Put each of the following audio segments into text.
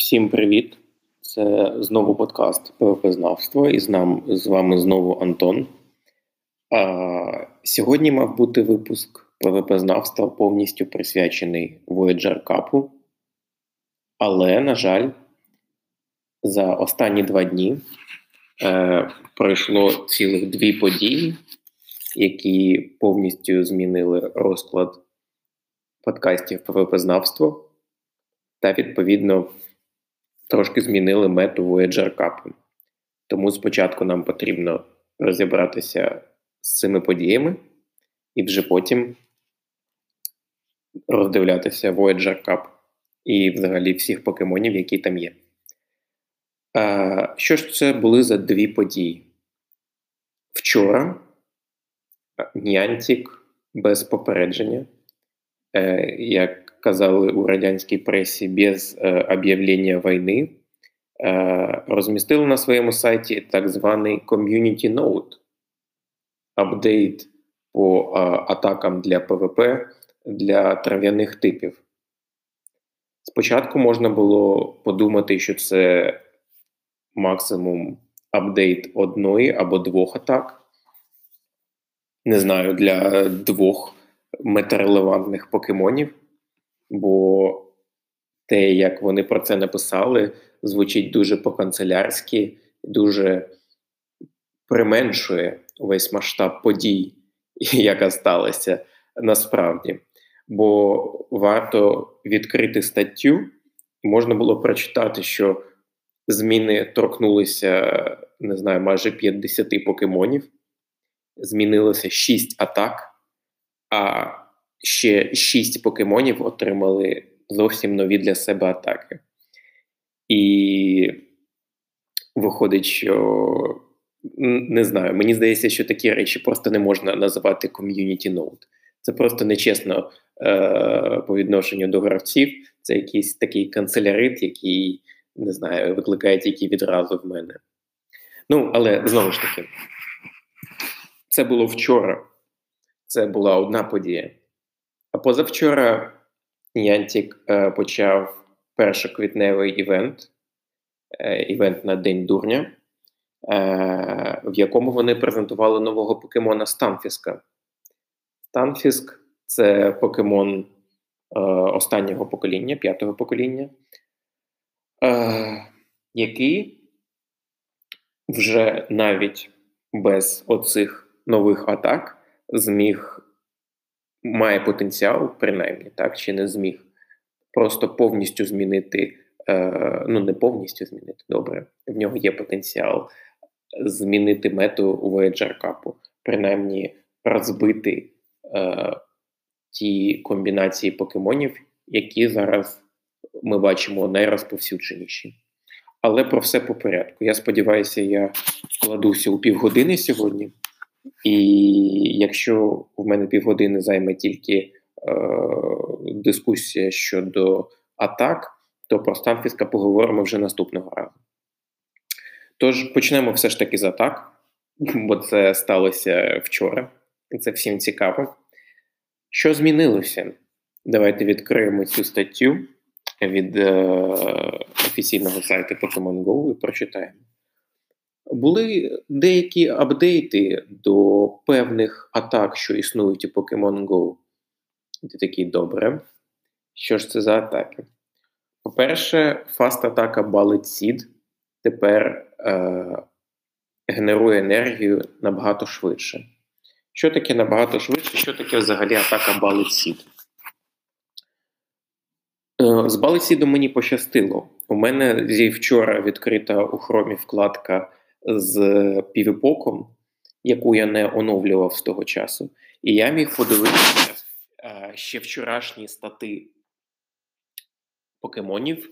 Всім привіт! Це знову подкаст ПВП-знавство, і з нам з вами знову Антон. А, Сьогодні мав бути випуск ПВП-знавства повністю присвячений Voyager Cup. Але, на жаль, за останні два дні е, пройшло цілих дві події, які повністю змінили розклад подкастів ПВП-знавство та, відповідно, трошки змінили мету Voyager Cup. Тому спочатку нам потрібно розібратися з цими подіями, і вже потім роздивлятися Voyager Cup і взагалі всіх покемонів, які там є. А, Що ж це були за дві події? Вчора Нянтік без попередження, е, як казали у радянській пресі без е, об'явлення війни, е, розмістили на своєму сайті так званий Community Note, апдейт по е, атакам для ПВП для трав'яних типів. Спочатку можна було подумати, що це максимум апдейт одної або двох атак. Не знаю, для двох метарелевантних покемонів бо те, як вони про це написали, звучить дуже по-канцелярськи, дуже применшує весь масштаб подій, яка сталася насправді. Бо варто відкрити статтю, можна було прочитати, що зміни торкнулися, не знаю, майже 50 покемонів, змінилося 6 атак, а ще шість покемонів отримали зовсім нові для себе атаки. І виходить, що не знаю, мені здається, що такі речі просто не можна називати community note. Це просто нечесно е, по відношенню до гравців. Це якийсь такий канцелярит, який не знаю, викликає тільки відразу в мене. Ну, але знову ж таки, це було вчора. Це була одна подія. А позавчора Янтік е, почав першоквітневий івент, е, івент на День Дурня, е, в якому вони презентували нового покемона Станфіска. Станфіск це покемон останнього покоління, п'ятого покоління, який вже навіть без оцих нових атак зміг має потенціал, принаймні, так, чи не зміг просто повністю змінити, е, ну не повністю змінити, добре, в нього є потенціал змінити мету Voyager Cup, принаймні розбити е, ті комбінації покемонів, які зараз ми бачимо найрозповсюдженіші. Але про все по порядку. Я сподіваюся, я вкладуся у півгодини сьогодні. І якщо в мене півгодини займе тільки е, дискусія щодо атак, то про Станфіска поговоримо вже наступного разу. Тож почнемо все ж таки з атак, бо це сталося вчора, і це всім цікаво. Що змінилося? Давайте відкриємо цю статтю від е, офіційного сайту Pokemon Go і прочитаємо були деякі апдейти до певних атак, що існують у Pokemon Go. Це такі добре. Що ж це за атаки? По-перше, fast-атака Bullet Seed тепер е, генерує енергію набагато швидше. Що таке набагато швидше? Що таке взагалі атака Bullet Seed? Е, з Seed мені пощастило. У мене зі вчора відкрита у хромі вкладка з PvPoke ом, яку я не оновлював з того часу. І я міг подивитися е, ще вчорашні стати покемонів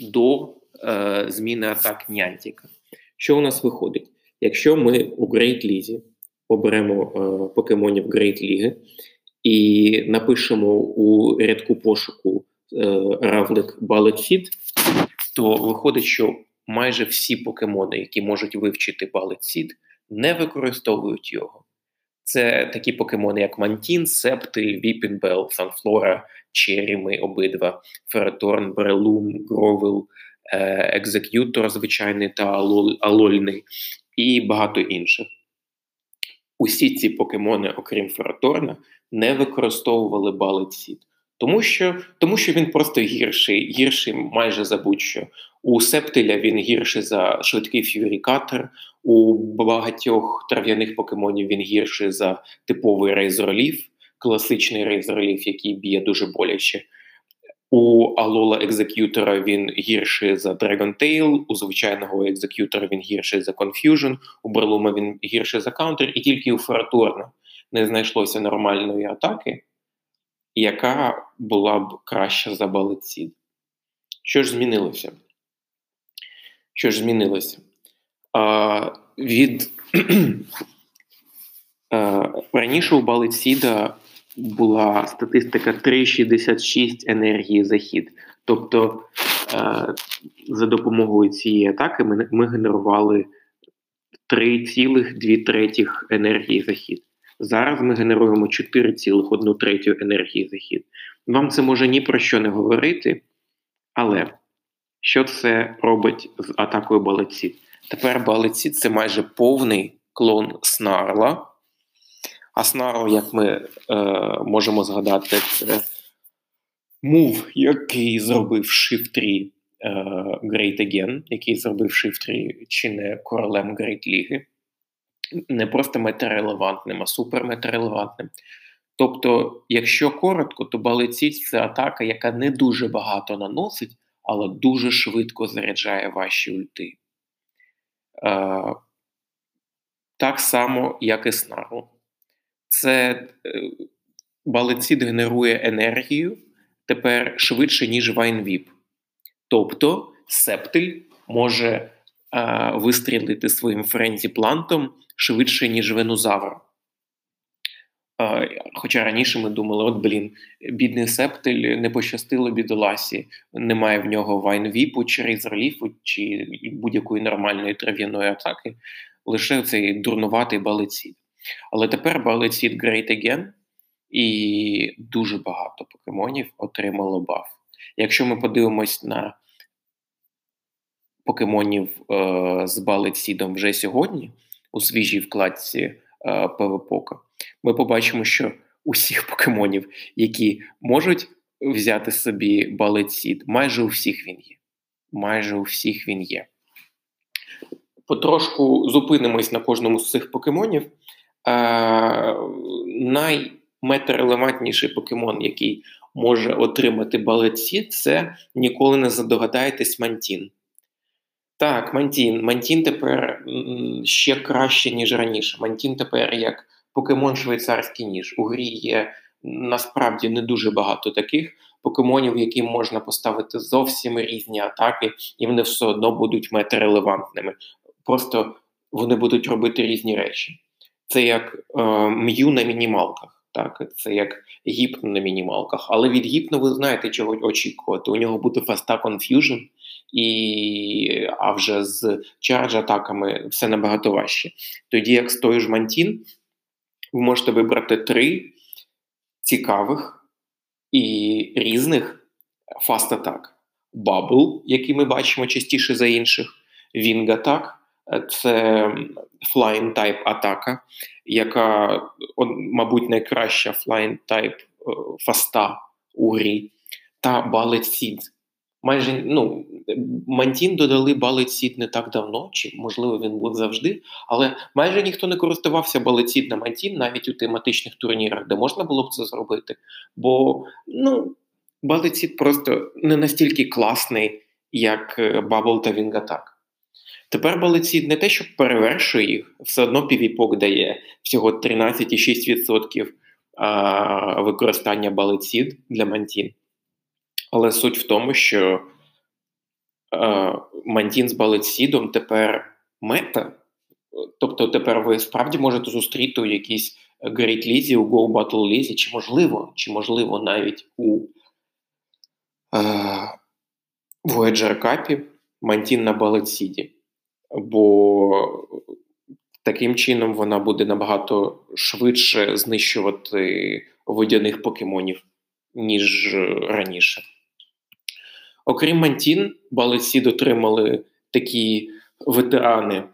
до е, зміни атак Нянтіка. Що у нас виходить? Якщо ми у Great Лізі оберемо е, покемонів Great Ліги і напишемо у рядку пошуку е, равлик Балетфіт, то виходить, що майже всі покемони, які можуть вивчити Bullet Seed, не використовують його. Це такі покемони, як Мантін, Септиль, Віпінбел, Санфлора, Черріми, обидва, Фераторн, Брелум, Гровел, екзек'ютор звичайний та алольний, і багато інших. Усі ці покемони, окрім Фераторна, не використовували Bullet Seed тому що тому що він просто гірший, гірший майже за будь-що. У Септиля він гірший за швидкий Fury Cutter, у багатьох трав'яних покемонів він гірший за типовий Razor Leaf, класичний Razor Leaf, який б'є дуже боляче. У Алола екзек'ютора він гірший за Dragon Tail, у звичайного екзек'ютора він гірший за Confusion, у Брелума він гірший за Counter, і тільки у Фераторна не знайшлося нормальної атаки, яка була б краща за Bullet Seed. Що ж змінилося? Що ж змінилося? А, Від а, раніше у Балеціда була статистика 3,66 енергії захід. Тобто е, за допомогою цієї атаки ми ми генерували 3,2 третіх енергії захід. Зараз ми генеруємо 4,1 третю енергії захід. Вам це може ні про що не говорити, але що це робить з атакою балеціт? Тепер балеціт це майже повний клон снарла. А снарл, як ми е, можемо згадати, це мув, який зробив Shift 3 е, Great Again, який зробив Shift 3 чи не королем Great Ліги не просто метарелевантним, а суперметарелевантним. Тобто, якщо коротко, то Bullet Seed це атака, яка не дуже багато наносить, але дуже швидко заряджає ваші ульти. Е, Так само, як і Snarl у. Це е, Bullet Seed генерує енергію тепер швидше, ніж Vine Whip. Тобто септиль може вистрілити своїм Frenzy Plant ом швидше, ніж венозавр. Хоча раніше ми думали, от блін, бідний септиль не пощастило бідоласі, немає в нього вайнвіпу, чи рейзерліфу, чи будь-якої нормальної трав'яної атаки, лише цей дурнуватий балецід. Але тепер балецід Great Again, і дуже багато покемонів отримало баф. Якщо ми подивимось на покемонів е, з балецідом вже сьогодні у свіжій вкладці е, ПВПОКа, ми побачимо, що усіх покемонів, які можуть взяти собі балет майже у всіх він є. Майже у всіх він є. Потрошку зупинимось на кожному з цих покемонів. Е, Найметарелевантніший покемон, який може отримати балет це ніколи не здогадаєтесь Мантін. Так, Мантін. Мантін тепер ще краще, ніж раніше. Мантін тепер як покемон швейцарський ніж. У грі є насправді не дуже багато таких покемонів, яким можна поставити зовсім різні атаки, і вони все одно будуть метарелевантними. Просто вони будуть робити різні речі. Це як е, м'ю на мінімалках. Так, це як гіпно на мінімалках. Але від гіпно ви знаєте, чого очікувати. У нього буде fast Confusion, і, а вже з charge атаками все набагато важче. Тоді, як з тою ж Мантін, ви можете вибрати три цікавих і різних fast атак. Bubble, який ми бачимо частіше за інших, Wing Attack. Це Flying Type атака, яка, мабуть, найкраща Flying Type е, фаста у грі, та Ballet Seed. Майже ну, Мантін додали Seed не так давно, чи, можливо, він був завжди, але майже ніхто не користувався Seed на Мантін навіть у тематичних турнірах, де можна було б це зробити. Бо ну, Seed просто не настільки класний, як Bubble та Wing Attack. Тепер балицід не те, що перевершує їх, все одно півіпок дає всього 13,6% використання балицід для мантін. Але суть в тому, що мантін з балицідом тепер мета. Тобто тепер ви справді можете зустріти у якійсь Great Лізі, у Go Battle Лізі, чи можливо, чи можливо навіть у Voyager Cup Мантін на балиціді бо таким чином вона буде набагато швидше знищувати водяних покемонів, ніж раніше. Окрім Мантін, балеці дотримали такі ветерани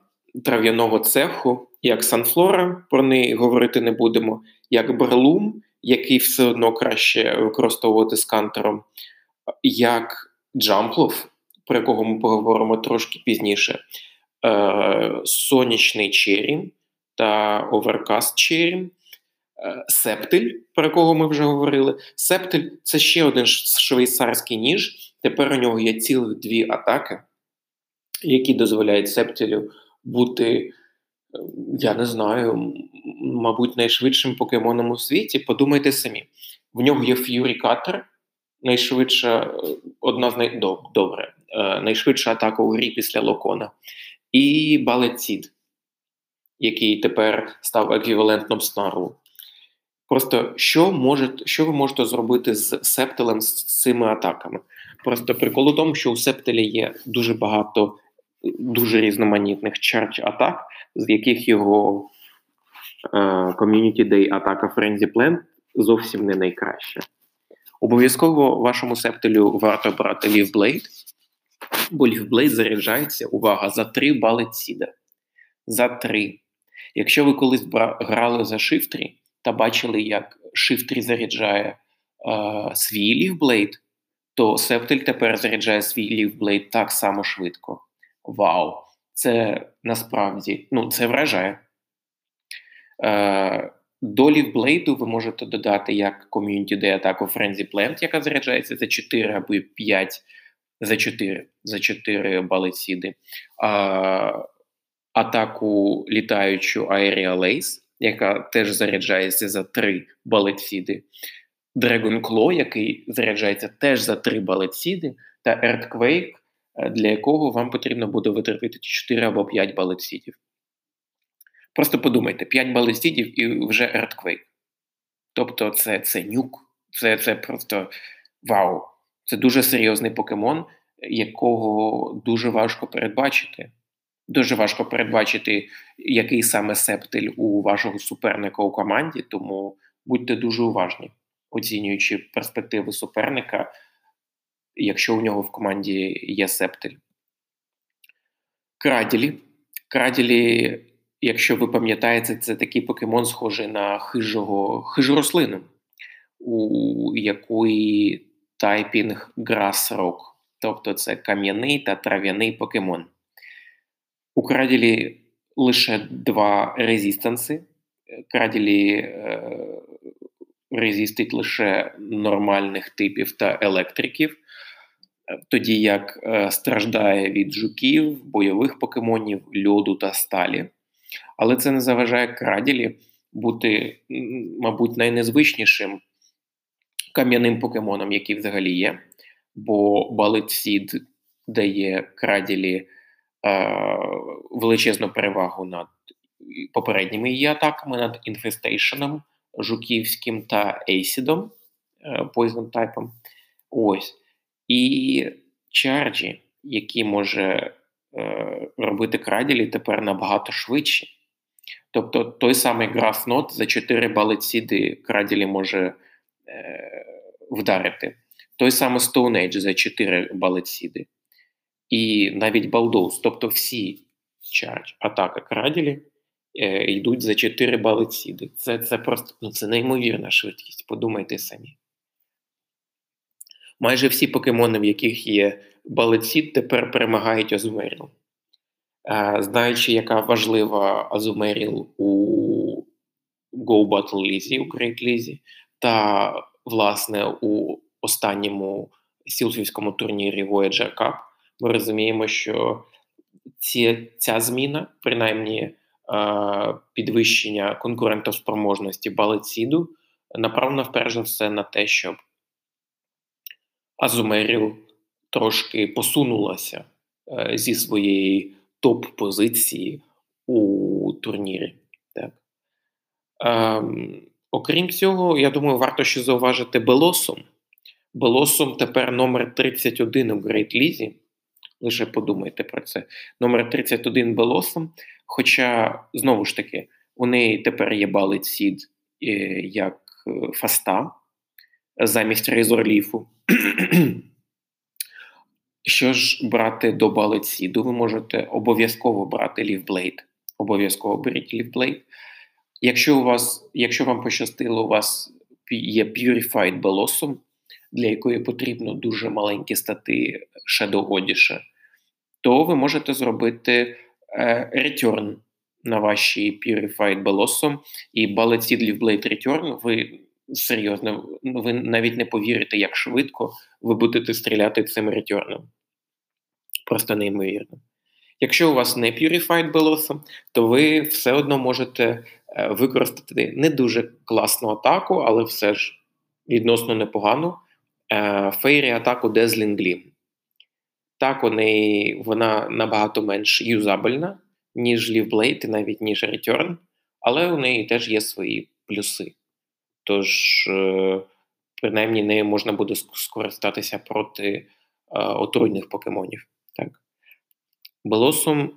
трав'яного цеху, як Санфлора, про неї говорити не будемо, як Берлум, який все одно краще використовувати з кантером, як Джамплов, про якого ми поговоримо трошки пізніше, е, сонячний Черрім та overcast Черрім. Е, септиль, про якого ми вже говорили. Септиль це ще один швейцарський ніж. Тепер у нього є цілих дві атаки, які дозволяють септилю бути, е, я не знаю, мабуть, найшвидшим покемоном у світі. Подумайте самі. В нього є Fury Cutter, найшвидша, е, одна з най... добре, найшвидша атака у грі після Lock-On а, і Bullet Seed, який тепер став еквівалентом Snarl у. Просто що може, що ви можете зробити з септелем з цими атаками? Просто прикол у тому, що у септеля є дуже багато дуже різноманітних charge атак, з яких його е, Community Day атака Frenzy Plan зовсім не найкраща. Обов'язково вашому септелю варто брати Leaf бо Leaf заряджається, увага, за 3 бали ціда. За 3. Якщо ви колись грали за шифтрі, та бачили, як Shift заряджає е, свій лівблейд, то Септель тепер заряджає свій лівблейд так само швидко. Вау! Це насправді ну, це вражає. Е, до лівблейду ви можете додати як Community Day атаку Frenzy Plant, яка заряджається за 4 або 5 за 4 за 4 балиціди. А, атаку літаючу Aerial Ace, яка теж заряджається за 3 балетсіди, Dragon Claw, який заряджається теж за 3 балетсіди, та Earthquake, е, для якого вам потрібно буде витратити 4 або 5 балетсідів. Просто подумайте: 5 балетсідів і вже Earthquake. Тобто, це це нюк, це, це просто вау! Це дуже серйозний покемон, якого дуже важко передбачити. Дуже важко передбачити, який саме септиль у вашого суперника у команді, тому будьте дуже уважні, оцінюючи перспективи суперника, якщо у нього в команді є септиль. Краділі. Краділі, якщо ви пам'ятаєте, це такий покемон, схожий на хижого, хижу рослину, у якої typing Grass тобто це кам'яний та трав'яний покемон. У Краділі лише два резистанси. Краділі е, резистить лише нормальних типів та електриків, тоді як е, страждає від жуків, бойових покемонів, льоду та сталі. Але це не заважає Краділі бути, мабуть, найнезвичнішим кам'яним покемоном, який взагалі є. Бо Балетсід дає Краділі величезну перевагу над попередніми її атаками, над Infestation ом, жуківським та Acid ом, Poison Type. Ось. І чарджі, які може е, робити краділі, тепер набагато швидші. Тобто той самий Grass Knot за 4 Bullet Seed и краділі може е, вдарити. Той самий Stone Edge за 4 Bullet Seed и і навіть Bulldoze, тобто всі charge атака краділі е, йдуть за 4 Bullet Seed и. Це це просто ну, це неймовірна швидкість. Подумайте самі. Майже всі покемони, в яких є Bullet Seed, тепер перемагають Азумаріл. Е, знаючи, яка важлива Азумаріл у Go Battle Лізі, у Great Лізі, та, власне, у останньому сілфівському турнірі Voyager Cup, ми розуміємо, що ці, ця зміна, принаймні е, підвищення конкурентоспроможності балеціду, направлена вперше за все на те, щоб Азумеріл трошки посунулася е, зі своєї топ-позиції у турнірі. Так. Ем, Окрім цього, я думаю, варто ще зауважити Белосом. Белосом тепер номер 31 у Great Лізі. Лише подумайте про це. Номер 31 Белосом. Хоча, знову ж таки, у неї тепер є Bullet Seed е, як е, фаста замість Razor Leaf у. Що ж брати до Bullet Seed у, ви можете обов'язково брати Leaf Blade. Обов'язково беріть лівблейд. Якщо у вас, якщо вам пощастило, у вас є Purified Blossom, для якої потрібно дуже маленькі стати Shadow Odisha, то ви можете зробити return на вашій Purified Blossom і Ballet Seed Blade Return. Ви серйозно, ви навіть не повірите, як швидко ви будете стріляти цим ретюрном. Просто неймовірно. Якщо у вас не Purified Blossom, то ви все одно можете е, використати не дуже класну атаку, але все ж відносно непогану фейрі атаку Dazzling Gleam. Так, неї вона набагато менш юзабельна, ніж Leaf і навіть ніж Return, але у неї теж є свої плюси. Тож, е, принаймні, нею можна буде скористатися проти е, отруйних покемонів. Так. Белосум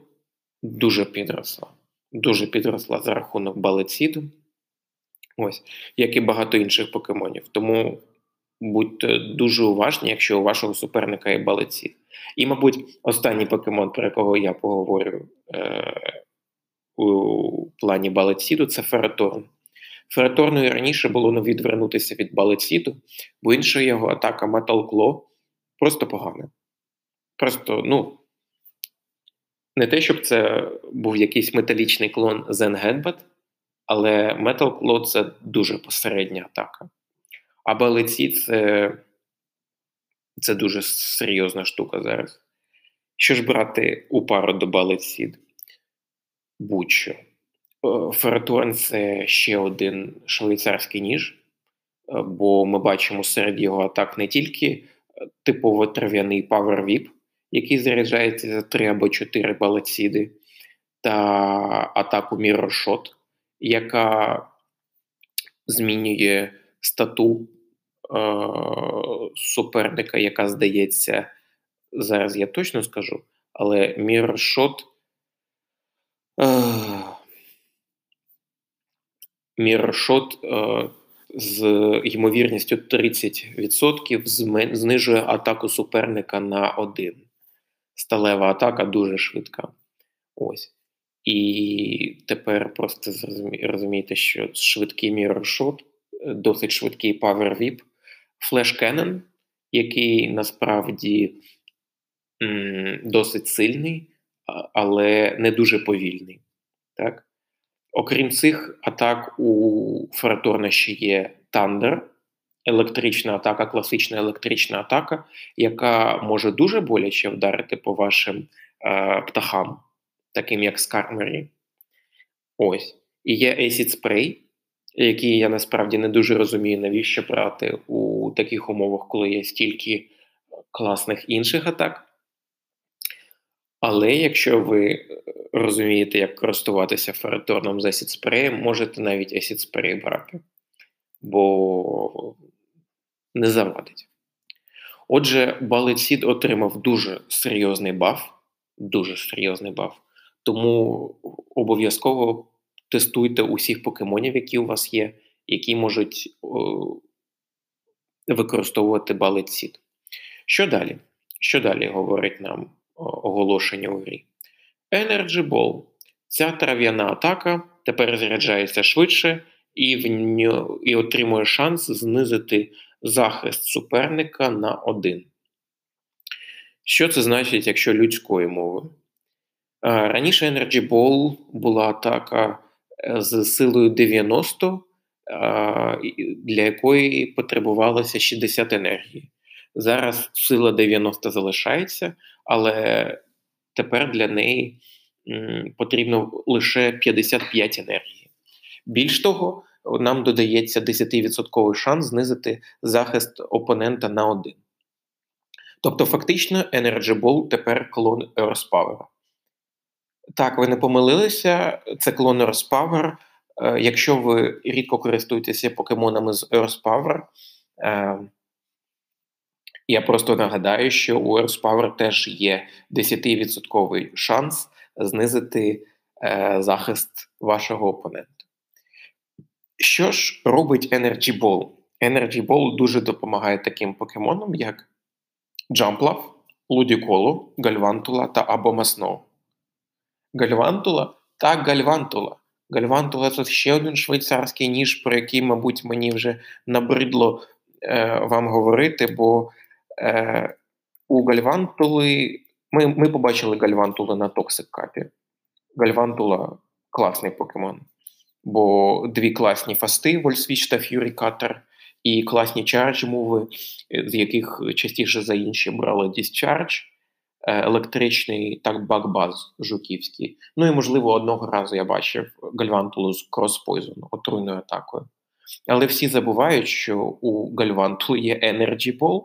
дуже підросла. Дуже підросла за рахунок балеціду, ось, як і багато інших покемонів. Тому будьте дуже уважні, якщо у вашого суперника є балецід. І, мабуть, останній покемон, про якого я поговорю е, у плані балеціду, це Фераторн. Фераторну і раніше було не відвернутися від балеціду, бо інша його атака Metal Claw просто погана. Просто, ну, не те, щоб це був якийсь металічний клон Zen Headbutt, але Metal Claw – це дуже посередня атака. А балеці це, це дуже серйозна штука зараз. Що ж брати у пару до балецід? Будь-що. Фераторн це ще один швейцарський ніж, е, бо ми бачимо серед його атак не тільки е, типово трав'яний Power Whip, який заряджається за 3 або 4 балаціди, та атаку Mirror Shot, яка змінює стату е- суперника, яка здається, зараз я точно скажу, але Mirror Shot е- Міршот е, з ймовірністю 30% знижує атаку суперника на 1. Сталева атака дуже швидка. Ось. І тепер просто розумієте, що швидкий міршот, досить швидкий Power Whip, Flash Cannon, який насправді м, досить сильний, але не дуже повільний. Так? Окрім цих атак, у Фераторна ще є Thunder, електрична атака, класична електрична атака, яка може дуже боляче вдарити по вашим е, птахам, таким як Скармері. Ось. І є Acid Spray, який я насправді не дуже розумію, навіщо брати у таких умовах, коли є стільки класних інших атак. Але якщо ви розумієте, як користуватися фераторном з Acid Spray, можете навіть Acid Spray брати, бо не завадить. Отже, Балетсід отримав дуже серйозний баф, дуже серйозний баф, тому обов'язково тестуйте усіх покемонів, які у вас є, які можуть о, використовувати Балетсід. Що далі? Що далі говорить нам оголошення у грі? Energy Ball. Ця трав'яна атака тепер заряджається швидше і в нього, і отримує шанс знизити захист суперника на 1. Що це значить, якщо людською мовою? Раніше Energy Ball була атака е, з силою 90, для якої потребувалося 60 енергії. Зараз сила 90 залишається, але тепер для неї потрібно лише 55 енергії. Більш того, нам додається 10% шанс знизити захист опонента на 1. Тобто, фактично, Energy Ball тепер клон Power. Так, ви не помилилися, це клон. Е, якщо ви рідко користуєтеся покемонами з Earth Power, е, я просто нагадаю, що у Earth Power теж є 10% шанс знизити е, захист вашого опонента. Що ж робить Energy Ball? Energy Ball дуже допомагає таким покемонам, як Jumpluff, Лудіколу, Гальвантула та Абомасноу. Гальвантула та Гальвантула. Гальвантула це ще один швейцарський ніж, про який, мабуть, мені вже набридло е, вам говорити, бо е, у Гальвантули ми ми побачили Гальвантули на Toxic Cup і. Гальвантула класний покемон. Бо дві класні фасти Volt Switch та Fury Cutter, і класні charge муви, з яких частіше за інші брали Discharge, е, електричний так бакбаз Жуківський. Ну і, можливо, одного разу я бачив Гальвантулу з кроспойзону, отруйною атакою. Але всі забувають, що у Гальвантулу є Energy Ball,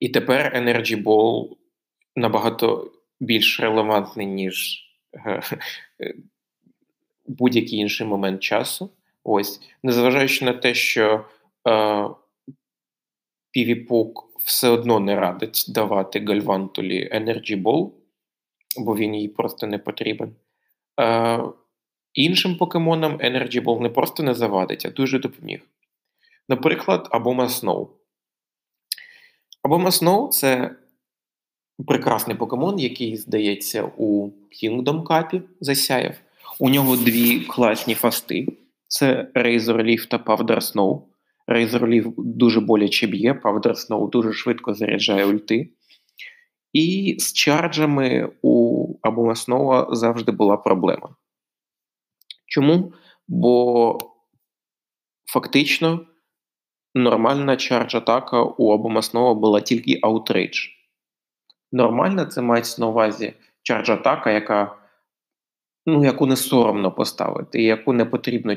і тепер Energy Ball набагато більш релевантний, ніж е, будь-який інший момент часу. Ось, незважаючи на те, що е, Півіпук все одно не радить давати Гальвантулі Energy Ball, бо він їй просто не потрібен. Е, Іншим покемонам Energy Ball не просто не завадить, а дуже допоміг. Наприклад, Абома Snow. Абома Snow – це прекрасний покемон, який, здається, у Kingdom Cup засяяв. У нього дві класні фасти: це Razor Leaf та Powder Snow. Razor Leaf дуже боляче б'є, Powder Snow дуже швидко заряджає ульти. І з чарджами у Абомасноу завжди була проблема. Чому? Бо фактично нормальна charge-атака у Абомасноу була тільки Outrage. Нормальна це мається на увазі charge-атака, яка ну, яку не соромно поставити, яку не потрібно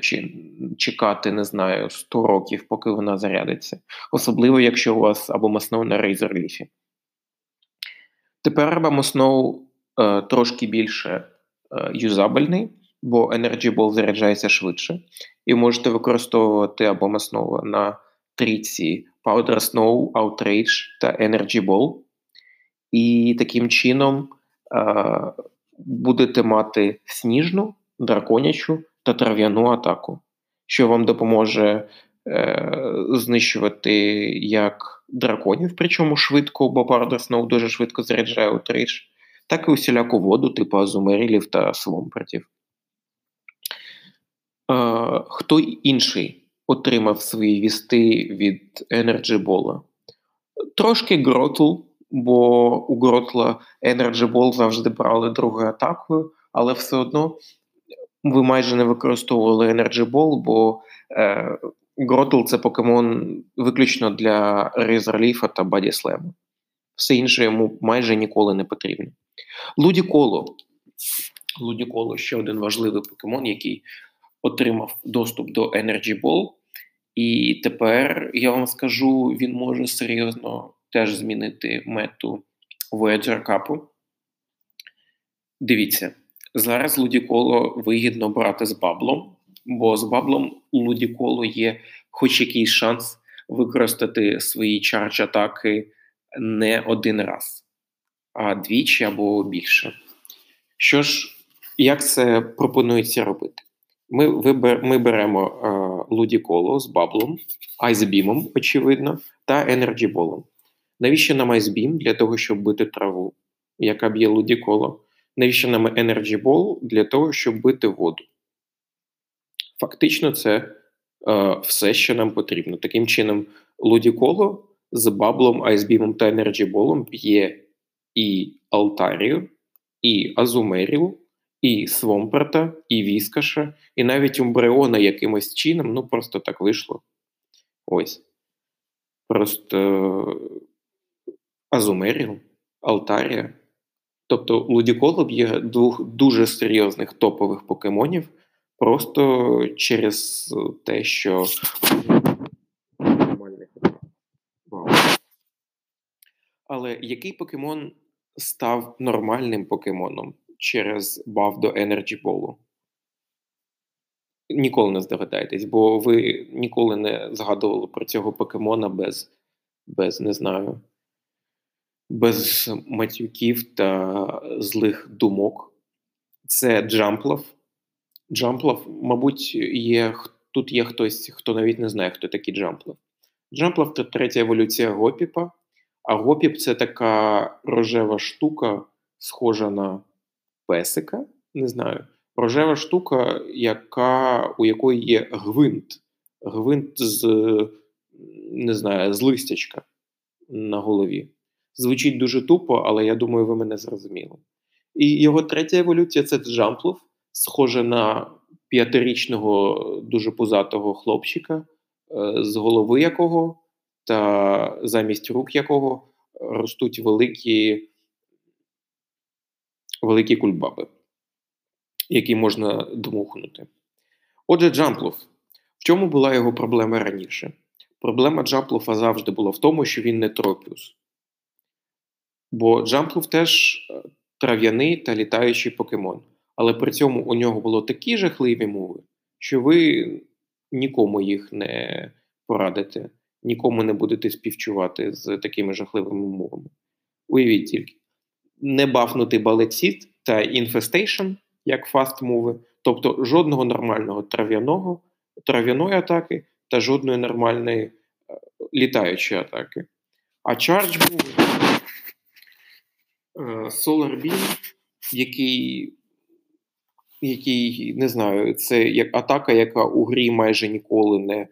чекати, не знаю, 100 років, поки вона зарядиться. Особливо, якщо у вас або Абомаснов на Razer Leaf. Тепер Абомаснов е, трошки більше е, юзабельний бо Energy Ball заряджається швидше, і можете використовувати або маснова на трійці Powder Snow, Outrage та Energy Ball. І таким чином е, будете мати сніжну, драконячу та трав'яну атаку, що вам допоможе е, знищувати як драконів, причому швидко, бо Powder Snow дуже швидко заряджає Outrage, так і усіляку воду, типу азумерілів та свомпертів. Хто інший отримав свої вісти від Energy Ball? Трошки Гротл, бо у Гротла Energy Ball завжди брали другою атакою, але все одно ви майже не використовували Energy Ball, бо е, Гротл це покемон виключно для Leaf та Slam. Все інше йому майже ніколи не потрібно. Лудіколо. Лудіколо ще один важливий покемон, який отримав доступ до Energy Ball, і тепер я вам скажу, він може серйозно теж змінити мету Voyager Cup. Дивіться, зараз Лудіколо вигідно брати з Bubble ом, бо з Bubble ом у Лудіколо є хоч якийсь шанс використати свої charge атаки не один раз, а двічі або більше. Що ж, як це пропонується робити? Ми вибер, ми беремо е, лудіколо з Bubble ом, Ice Beam ом, очевидно, та Energy Ball ом. Навіщо нам Ice Beam? Для того, щоб бити траву, яка б'є лудіколо. Навіщо нам Energy Ball? Для того, щоб бити воду. Фактично, це е, все, що нам потрібно. Таким чином, лудіколо з Bubble ом, Ice Beam ом та Energy Ball ом б'є і Алтарію, і Азумерію, і Свомперта, і Віскаша, і навіть Умбреона якимось чином, ну просто так вийшло. Ось. Просто Азумеріл, Алтарія. Тобто Лудіколоб є двох дуже серйозних топових покемонів, просто через те, що. Але який покемон став нормальним покемоном? через баф до Energy Ball. Ніколи не здогадаєтесь, бо ви ніколи не згадували про цього покемона без, без не знаю, без матюків та злих думок. Це Джамплов. Джамплов, мабуть, є, тут є хтось, хто навіть не знає, хто такий Джамплов. Джамплов це третя еволюція Гопіпа, А гопіп це така рожева штука, схожа на песика. Не знаю. Рожева штука, яка, у якої є гвинт. Гвинт з не знаю, з листячка на голові. Звучить дуже тупо, але я думаю, ви мене зрозуміли. І його третя еволюція це джамплов, схоже на п'ятирічного дуже пузатого хлопчика, е, з голови якого та замість рук якого ростуть великі великі кульбаби, які можна дмухнути. Отже, Джамплов. В чому була його проблема раніше? Проблема Джамплофа завжди була в тому, що він не тропіус. Бо Джамплов теж е, трав'яний та літаючий покемон. Але при цьому у нього було такі жахливі муви, що ви нікому їх не порадите, нікому не будете співчувати з такими жахливими мувами. Уявіть тільки, не бафнутий Bullet Seed та Infestation як fast муви, тобто жодного нормального трав'яного, трав'яної атаки та жодної нормальної е, літаючої атаки. А Charge е, Solar Beam, який, який, не знаю, це як атака, яка у грі майже ніколи не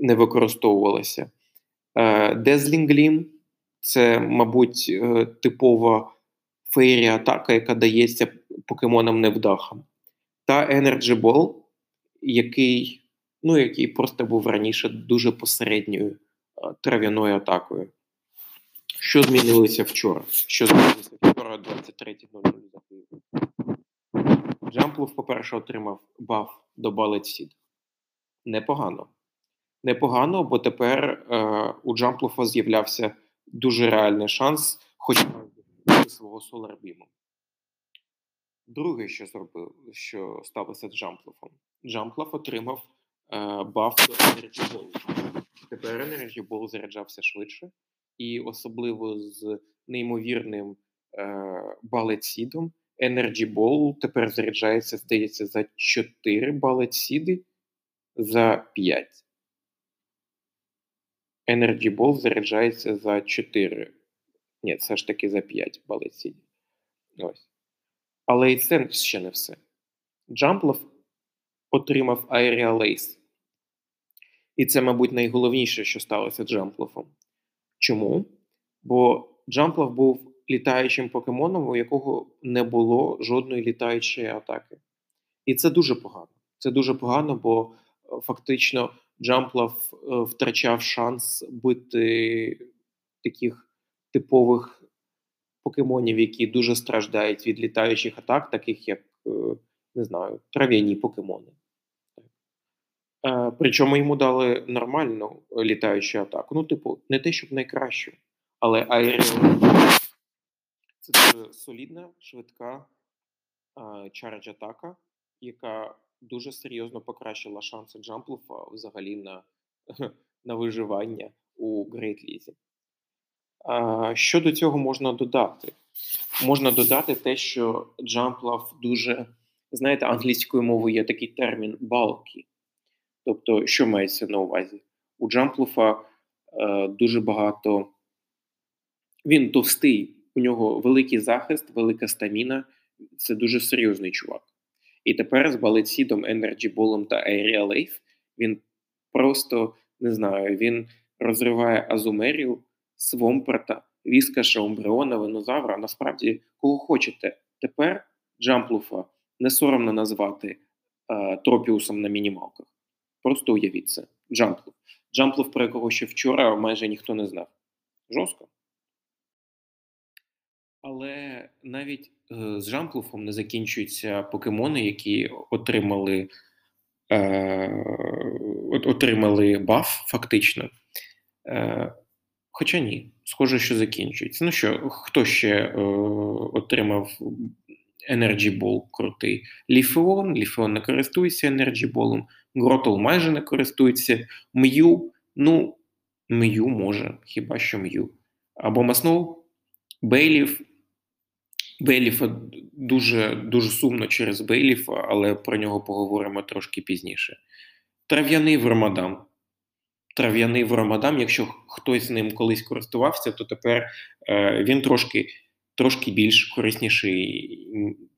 не використовувалася. Е, Dazzling Gleam – це, мабуть, типова фейрі атака, яка дається покемонам невдахам. Та Energy Ball, який ну, який просто був раніше дуже посередньою трав'яною атакою. Що змінилося вчора? Що змінилося вчора 23.00 за Києвом? Джамплов, по-перше, отримав баф до Seed. Непогано. Непогано, бо тепер е, у Джамплофа з'являвся дуже реальний шанс, хоч свого соларбіму. Друге, що зробив, що сталося з Джамплофом. Джамплов отримав е, баф до Ball. Тепер Ball заряджався швидше, і особливо з неймовірним е, балетсідом Energy Ball тепер заряджається, здається, за 4 балетсіди за 5. Energy Ball заряджається за 4. Ні, все ж таки за 5 балетсідів. Ось. Але і це ще не все. Джамплов отримав Aerial Ace. І це, мабуть, найголовніше, що сталося Джамплофом. Чому? Бо Джамплов був літаючим покемоном, у якого не було жодної літаючої атаки. І це дуже погано. Це дуже погано, бо е, фактично Джамплов е, втрачав шанс бити таких типових покемонів, які дуже страждають від літаючих атак, таких як, е, не знаю, трав'яні покемони. Е, причому йому дали нормальну літаючу атаку. Ну, типу, не те, щоб найкращу, але Aerial Ace це дуже солідна, швидка charge атака, яка дуже серйозно покращила шанси Джамплуфа взагалі на на виживання у Грейт Лізі. Що до цього можна додати? Можна додати те, що Джамплав дуже, знаєте, англійською мовою є такий термін балки. Тобто, що мається на увазі? У Джамплуфа е, дуже багато. Він товстий, у нього великий захист, велика стаміна. Це дуже серйозний чувак. І тепер з Energy Ball та Aerial Life він просто не знаю, він розриває Азумерію, Свомперта, Віскаша, Умбреона, Венозавра. Насправді, кого хочете. Тепер Джамплуфа не соромно назвати е, Тропіусом на мінімалках. Просто уявіть це. Джамплов. Джамплов, про якого ще вчора майже ніхто не знав. Жорстко. Але навіть е, з Джамплуфом не закінчуються покемони, які отримали е, отримали баф, фактично. Е, Хоча ні, схоже, що закінчується. Ну що, хто ще е, отримав Energy Ball крутий? Ліфеон, Ліфеон не користується Energy Ball, Гротл майже не користується. М'ю, ну, М'ю може, хіба що М'ю. Або Маснов, Бейлів. Бейліфа дуже дуже сумно через Бейліфа, але про нього поговоримо трошки пізніше. Трав'яний Вермадан. трав'яний вромадам, якщо хтось ним колись користувався, то тепер е, він трошки трошки більш корисніший,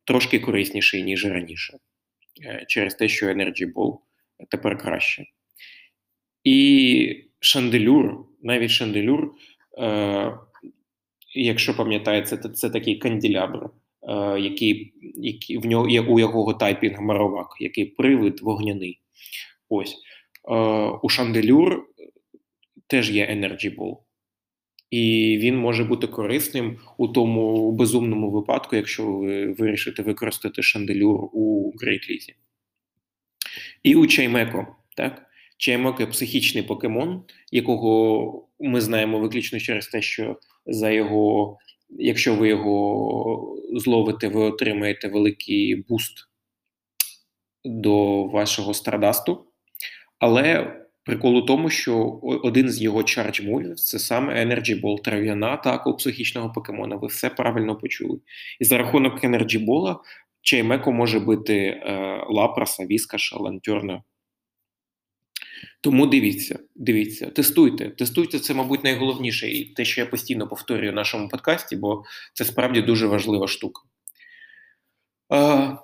трошки корисніший, ніж раніше, е, через те, що Energy Ball тепер краще. І шанделюр, навіть шанделюр, якщо пам'ятаєте, це, це такий канділябр, е, який, який в нього у якого typing маровак, який привид вогняний. Ось. Е, у шанделюр теж є Energy Ball. І він може бути корисним у тому безумному випадку, якщо ви вирішите використати шанделюр у Great Лізі. І у Чаймеко. так? Чаймеко – психічний покемон, якого ми знаємо виключно через те, що за його, якщо ви його зловите, ви отримаєте великий буст до вашого stardust у. Але прикол у тому, що один з його charge move ів це саме Energy Ball, трав'яна атака у психічного покемона. Ви все правильно почули. І за рахунок Energy Ball Чаймеко може бити е, Лапраса, Віскаша, Лантюрна. Тому дивіться, дивіться, тестуйте. Тестуйте, це, мабуть, найголовніше, і те, що я постійно повторюю в нашому подкасті, бо це справді дуже важлива штука. Е,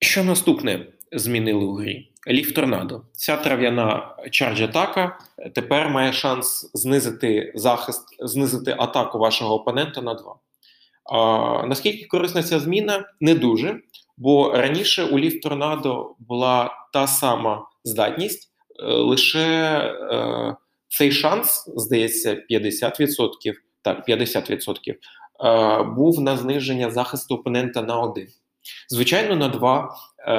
що наступне змінили у грі? Leaf Tornado. Ця трав'яна charge атака тепер має шанс знизити захист, знизити атаку вашого опонента на 2. А, Наскільки корисна ця зміна? Не дуже. Бо раніше у Ліф Торнадо була та сама здатність, е, лише е, цей шанс, здається, 50%, так, 50% е, був на зниження захисту опонента на 1. Звичайно, на 2 е,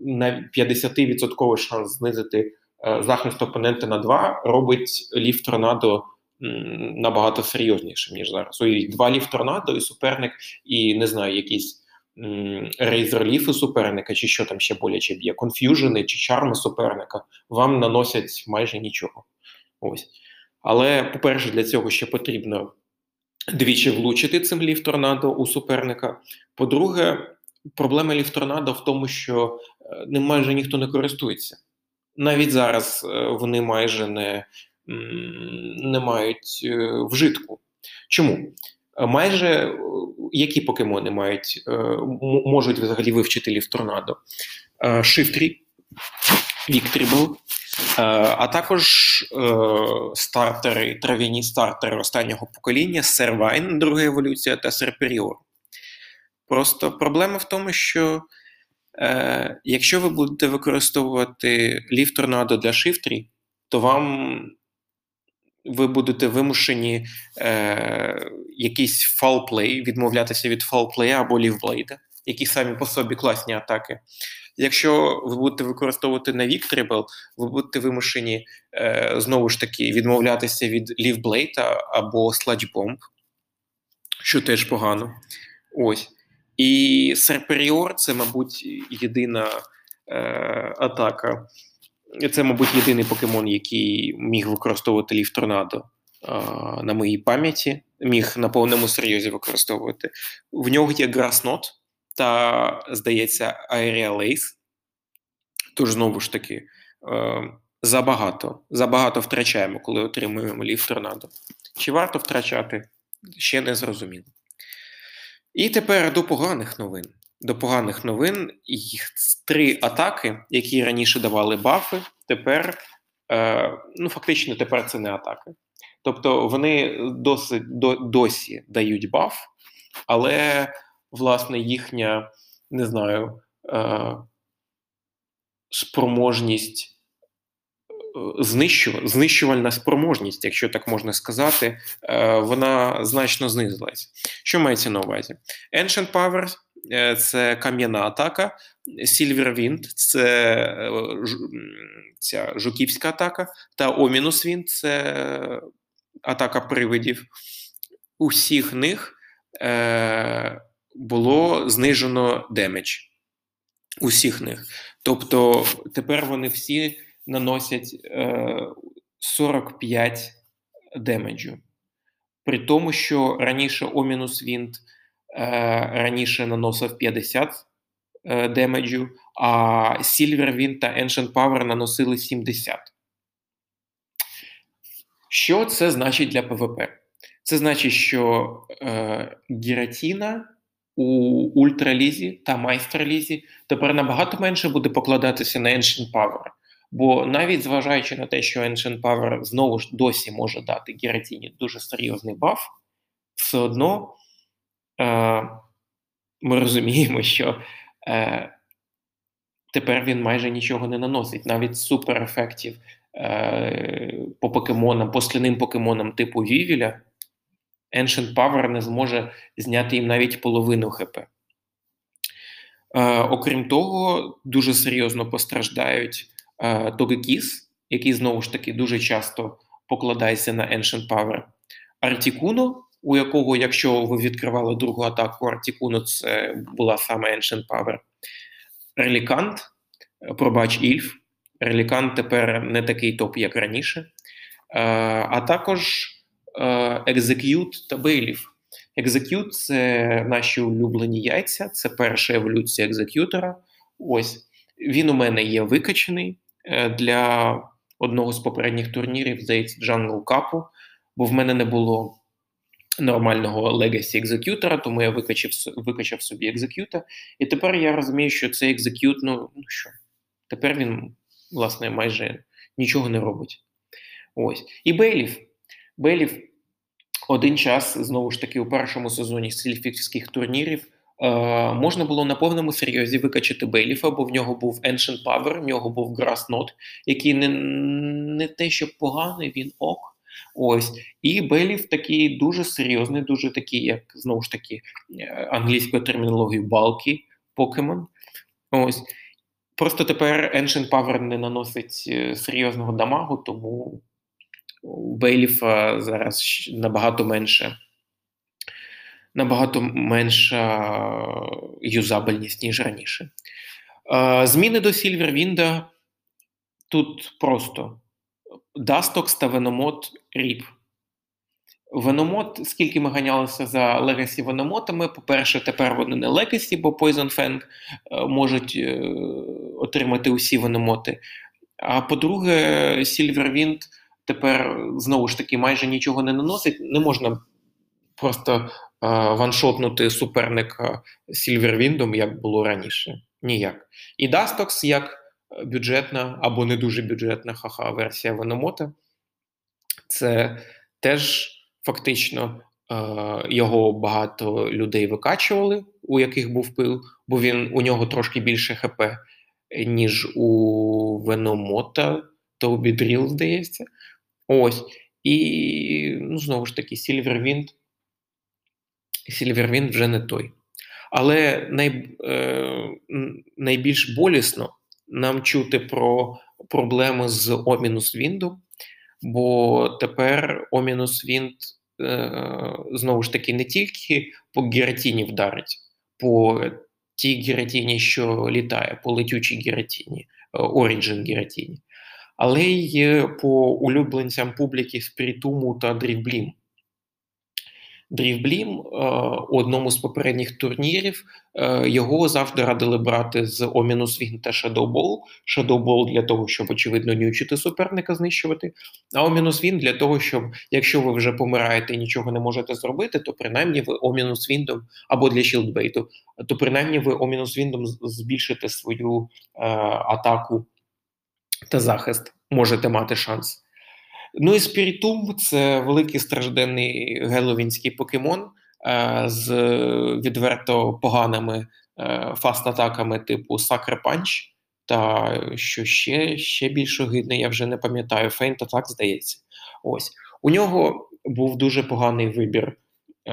на 50% шанс знизити е, захист опонента на 2 робить ліфт торнадо набагато серйознішим, ніж зараз. Уявіть, два ліфт торнадо і суперник, і не знаю, якісь рейзер ліфи суперника, чи що там ще боляче б'є, конф'южени чи чарми суперника вам наносять майже нічого. Ось. Але, по-перше, для цього ще потрібно двічі влучити цим ліфт торнадо у суперника. По-друге, проблема ліфторнадо в тому, що е, ним майже ніхто не користується. Навіть зараз е, вони майже не не мають е, вжитку. Чому? Майже які покемони мають, можуть взагалі вивчити Leaf Tornado? Шифтрі, Віктрібл, а також стартери, трав'яні стартери останнього покоління, Сервайн, друга еволюція та Серперіор. Просто проблема в тому, що е, якщо ви будете використовувати Leaf Tornado для шифтрі, то вам ви будете вимушені е, якийсь Foul Play, відмовлятися від Foul Play я або Leaf Blade а, які самі по собі класні атаки. Якщо ви будете використовувати на Віктрибл, ви будете вимушені е, знову ж таки відмовлятися від Leaf Blade а або Sludge Bomb, що теж погано. Ось. І Серперіор це, мабуть, єдина е, атака. Це, мабуть, єдиний покемон, який міг використовувати ліф торнадо е, на моїй пам'яті, міг на повному серйозі використовувати. В нього є Граснот та, здається, Aerial Ace. Тож, знову ж таки, е, забагато забагато втрачаємо, коли отримуємо ліф торнадо. Чи варто втрачати? Ще не зрозуміло. І тепер до поганих новин. До поганих новин їх три атаки, які раніше давали бафи, тепер е, ну фактично тепер це не атаки. Тобто вони досить до, досі дають баф, але власне їхня не знаю е, спроможність знищувальна спроможність, якщо так можна сказати, е, вона значно знизилась. Що мається на увазі? Ancient Power е, це кам'яна атака, Silver Wind це е, ця жуківська атака, та Ominous Wind це атака привидів. Усіх них е, було знижено damage. Усіх них. Тобто тепер вони всі наносять е, 45 damage у. При тому, що раніше Ominous Wind е, раніше наносив 50 е, damage у, а Silver Wind та Ancient Power наносили 70. Що це значить для ПВП? Це значить, що е, гіратіна у ультралізі та майстерлізі тепер набагато менше буде покладатися на Ancient Power. Бо навіть зважаючи на те, що Ancient Power знову ж досі може дати Гіратіні дуже серйозний баф, все одно е, ми розуміємо, що е, тепер він майже нічого не наносить. Навіть суперефектів е, по покемонам, по скляним покемонам типу Вівіля, Ancient Power не зможе зняти їм навіть половину ХП. Е, окрім того, дуже серйозно постраждають е, який знову ж таки дуже часто покладається на Ancient Power. Артікуно, у якого, якщо ви відкривали другу атаку Артікуно, це була саме Ancient Power. Релікант, пробач Ільф. Релікант тепер не такий топ, як раніше. А також Exeggcute та Бейліф. Exeggcute – це наші улюблені яйця, це перша еволюція екзекютора. Ось він у мене є викачений для одного з попередніх турнірів, здається, Jungle Cup, бо в мене не було нормального Legacy екзекютора, тому я викачав викачав собі екзекюта. І тепер я розумію, що цей екзекют, ну, ну що, тепер він, власне, майже нічого не робить. Ось. І Бейлів. Бейлів один час, знову ж таки, у першому сезоні сільфікських турнірів. Uh, можна було на повному серйозі викачати Бейліфа, бо в нього був Ancient Power, в нього був Grass Knot, який не не те, що поганий, він ок. Ось. І Бейліф такий дуже серйозний, дуже такий, як знову ж таки, е, англійською термінологією балки покемон. Просто тепер Ancient Power не наносить е, серйозного дамагу, тому Бейліфа зараз набагато менше. Набагато менша юзабельність, ніж раніше. Зміни до Silver Wind а тут просто Дастокс та Веномот RIP. Веномот, скільки ми ганялися за Legacy Веномотами, по-перше, тепер вони не Legacy, бо Poison Fang е, можуть е, отримати усі веномоти. А по-друге, Сільвервінд тепер знову ж таки майже нічого не наносить. Не можна просто е, ваншотнути суперника Сільвервіндом, як було раніше. Ніяк. І Дастокс як бюджетна або не дуже бюджетна ха-ха версія Веномота. Це теж фактично е, його багато людей викачували, у яких був пил, бо він у нього трошки більше ХП, ніж у Веномота, то у Бідріл, здається. Ось. І, ну, знову ж таки, Silverwind Silverwind вже не той. Але най, е, найбільш болісно нам чути про проблеми з O-Wind, бо тепер O-Wind е, знову ж таки не тільки по гіратіні вдарить, по тій гіратіні, що літає, по летючій гіратіні, Origin гіратіні але й по улюбленцям публіки Спірітуму та Дрівблім. Дрівблім е, у одному з попередніх турнірів е, його завжди радили брати з Омінус Він та Shadowball. Shadowball для того, щоб, очевидно, нючити суперника знищувати. А Омінус Він для того, щоб якщо ви вже помираєте і нічого не можете зробити, то принаймні ви Омінус Віндом або для Шілдбейту, то принаймні ви Омінус Віндом збільшите свою е, атаку та захист можете мати шанс. Ну і Спірітум це великий стражденний геловінський покемон е, з відверто поганими е, fast -атаками типу Sucker Punch. Та що ще ще більш огидне, я вже не пам'ятаю, Feint Attack, здається. Ось. У нього був дуже поганий вибір е,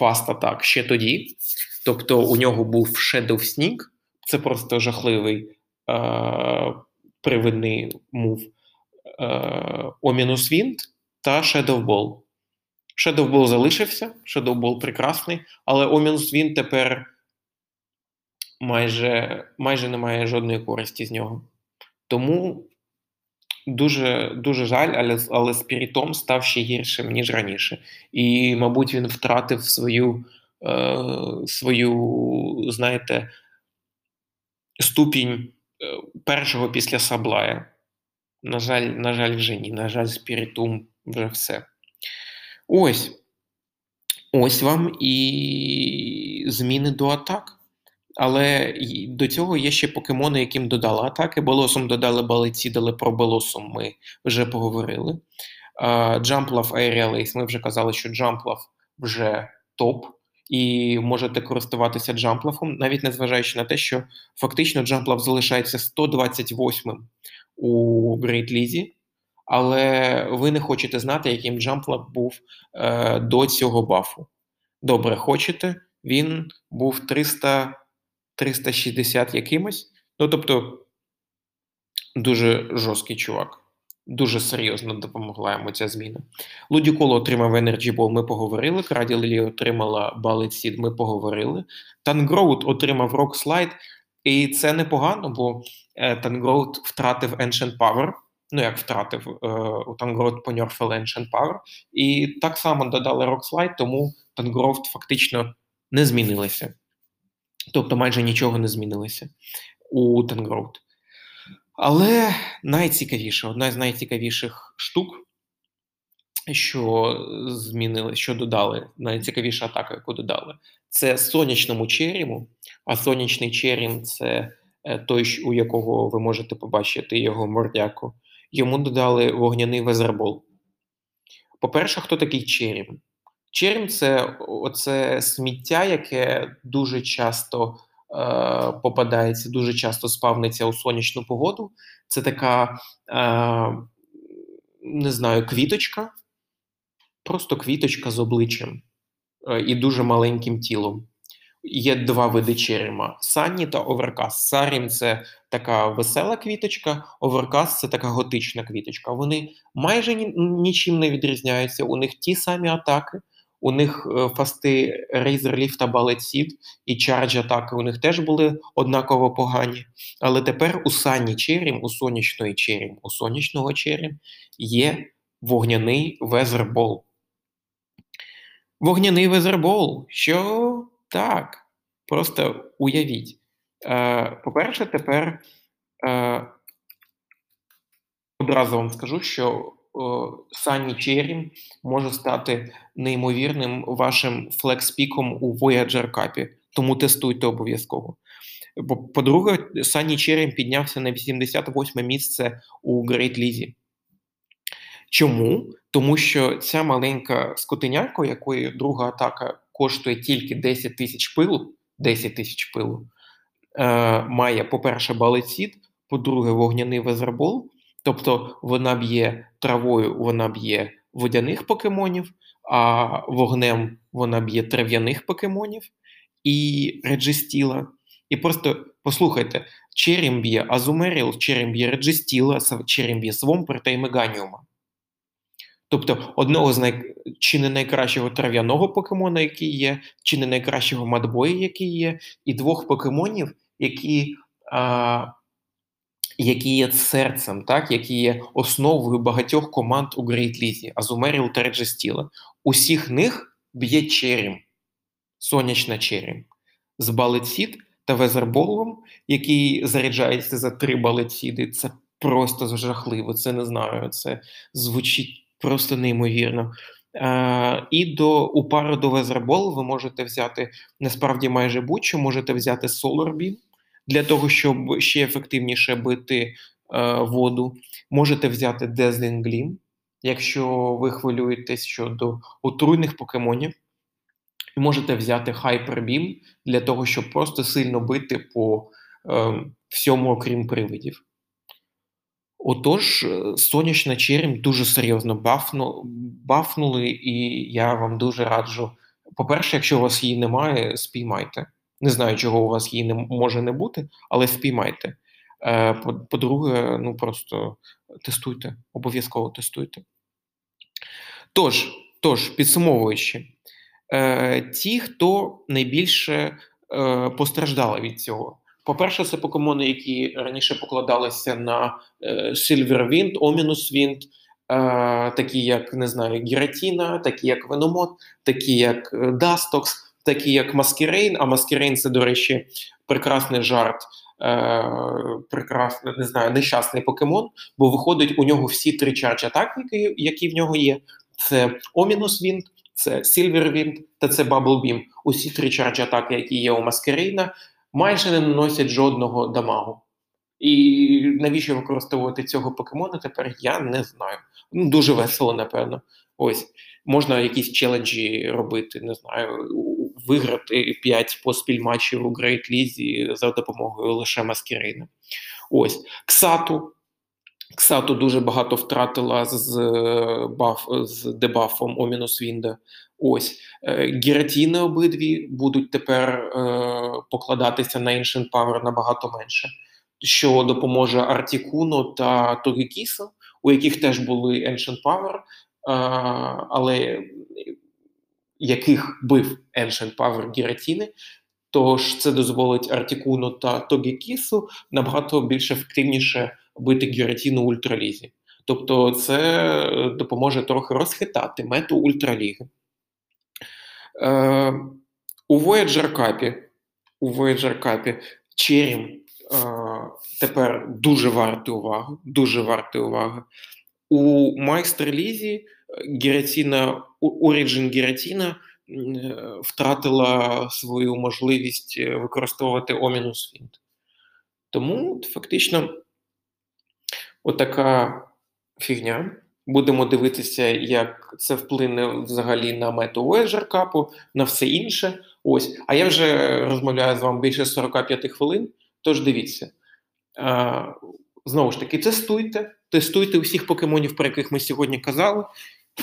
атак ще тоді. Тобто у нього був Shadow Sneak, це просто жахливий е, привидний move Ominous Wind та Shadow Ball. Shadow Ball залишився, Shadow Ball прекрасний, але Ominous Wind тепер майже майже не має жодної користі з нього. Тому дуже дуже жаль, але але спірітом став ще гіршим, ніж раніше. І, мабуть, він втратив свою, е, свою знаєте, ступінь Е, першого після Саблая. На жаль, на жаль, вже ні. На жаль, спіритум вже все. Ось. Ось вам і зміни до атак. Але до цього є ще покемони, яким додали атаки. Болосом додали балиці, дали про болосом ми вже поговорили. Джамплав Aerial Ace, ми вже казали, що Джамплав вже топ, і можете користуватися Джамплафом, навіть незважаючи на те, що фактично Джамплав залишається 128-м у Great Лізі, але ви не хочете знати, яким Джамплав був е, до цього бафу. Добре, хочете, він був 300, 360 якимось. Ну, тобто, дуже жорсткий чувак. Дуже серйозно допомогла йому ця зміна. Лудіколо отримав Energy Ball, ми поговорили. Краді Лілі отримала Ballet Seed, ми поговорили. Тангроуд отримав Rock Slide, і це непогано, бо Тангроуд втратив Ancient Power. Ну, як втратив, е, у Тангроуд понерфили Ancient Power. І так само додали Rock Slide, тому Тангроуд фактично не змінилися. Тобто майже нічого не змінилося у Тангроуд. Але найцікавіше, одна з найцікавіших штук, що змінили, що додали, найцікавіша атака, яку додали, це сонячному черіму. А сонячний черім це е, той, у якого ви можете побачити його мордяку. Йому додали вогняний везербол. По-перше, хто такий черім? Черім це оце сміття, яке дуже часто Е, попадається, дуже часто спавниться у сонячну погоду. Це така, е, не знаю, квіточка, просто квіточка з обличчям е, і дуже маленьким тілом. Є два види черема: санні та оверкас. Сарім це така весела квіточка, оверкас це така готична квіточка. Вони майже нічим не відрізняються. У них ті самі атаки, у них е, фасти Razer Leaf та Ballet Seed і Charge атаки у них теж були однаково погані. Але тепер у Sunny Черім, у сонячної Черім, у сонячного Черім є вогняний Weather Ball. Вогняний Weather Ball. Що так? Просто уявіть. Е, По-перше, тепер е, одразу вам скажу, що Sunny Черім може стати неймовірним вашим flex pick ом у Voyager Cup, тому тестуйте обов'язково. По-друге, Санні Черрі піднявся на 88 місце у Great Лізі. Чому? Тому що ця маленька скотиняка, якої друга атака коштує тільки 10 тисяч пилу, 10 тисяч пилу, е, має, по-перше, балецід, по-друге, вогняний везербол, Тобто вона б'є травою, вона б'є водяних покемонів, а вогнем вона б'є трав'яних покемонів і реджестіла. І просто послухайте: Черім б'є Азумеріл, Черім б'є Реджестіла, Черім б'є Свомперта і Меганіума. Тобто одного з най... чи не найкращого трав'яного покемона, який є, чи не найкращого mud boy я, який є, і двох покемонів, які. А, які є серцем, так які є основою багатьох команд у Грейт Лізі, Азумеріл та Реджестіла. Усіх них б'є черім, сонячна черім, з балетсід та везерболом, який заряджається за три балетсіди. Це просто жахливо. Це не знаю. Це звучить просто неймовірно. Uh, і до у пару до Везербол ви можете взяти насправді майже будь-що можете взяти Solar Beam, для того, щоб ще ефективніше бити е, воду, можете взяти Dazzling Gleam, якщо ви хвилюєтесь щодо отруйних покемонів. Можете взяти Beam для того, щоб просто сильно бити по е, всьому, окрім привидів. Отож, е, сонячна черем дуже серйозно бафну, бафнули, і я вам дуже раджу. По-перше, якщо у вас її немає, спіймайте. Не знаю, чого у вас її не може не бути, але спіймайте. Е, по-друге, ну просто тестуйте, обов'язково тестуйте. Тож, тож, підсумовуючи, е, ті, хто найбільше постраждали від цього. По-перше, це покемони, які раніше покладалися на Silver Wind, Ominous такі як не знаю, Гіратіна, такі як Веномот, такі як Дастокс такі як Маскірейн. А Маскірейн це, до речі, прекрасний жарт е, прекрасний, не знаю, нещасний покемон, бо виходить у нього всі три charge атаки, які в нього є. Це Ominous Wind, це Silver Wind та це Beam. Усі три charge атаки, які є у Маскерейна, майже не наносять жодного дамагу. І навіщо використовувати цього покемона тепер я не знаю. Ну, Дуже весело, напевно. Ось можна якісь челенджі робити, не знаю, виграти 5 поспіль матчів у Great Лізі за допомогою лише Маскерейна. Ось Ксату. Ксату дуже багато втратила з баф, з дебафом Ominous Wind а. Ось е, Гіратіни обидві будуть тепер е, покладатися на Ancient Power набагато менше, що допоможе Артікуно та Тогікісу, у яких теж були Ancient Power, е, але яких бив Ancient Power Гіратіни. Тож це дозволить Артікуну та Тогікісу набагато більш ефективніше бити Гіратіну ультралізі. Тобто, це допоможе трохи розхитати мету ультраліги. Е, У Voyager Cup, у Voyager Cup Черім е, тепер дуже вартий уваги. Дуже вартий уваги. У майстер Лізі Гіратіна, Origin Гіратіна втратила свою можливість використовувати Ominous Wind. Тому фактично отака фігня. Будемо дивитися, як це вплине взагалі на мету Cup, на все інше. Ось. А я вже розмовляю з вами більше 45 хвилин. Тож дивіться. Знову ж таки, тестуйте, тестуйте усіх покемонів, про яких ми сьогодні казали.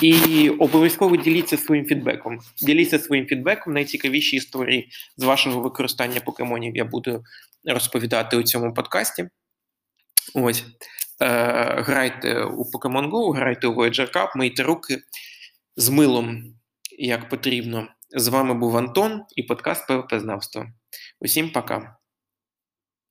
І обов'язково діліться своїм фідбеком. Діліться своїм фідбеком. Найцікавіші історії з вашого використання покемонів я буду розповідати у цьому подкасті. Ось. Е, Грайте у Pokemon Go, грайте у Voyager Cup, мийте руки з милом, як потрібно. З вами був Антон і подкаст ПВП Знавство. Усім пока.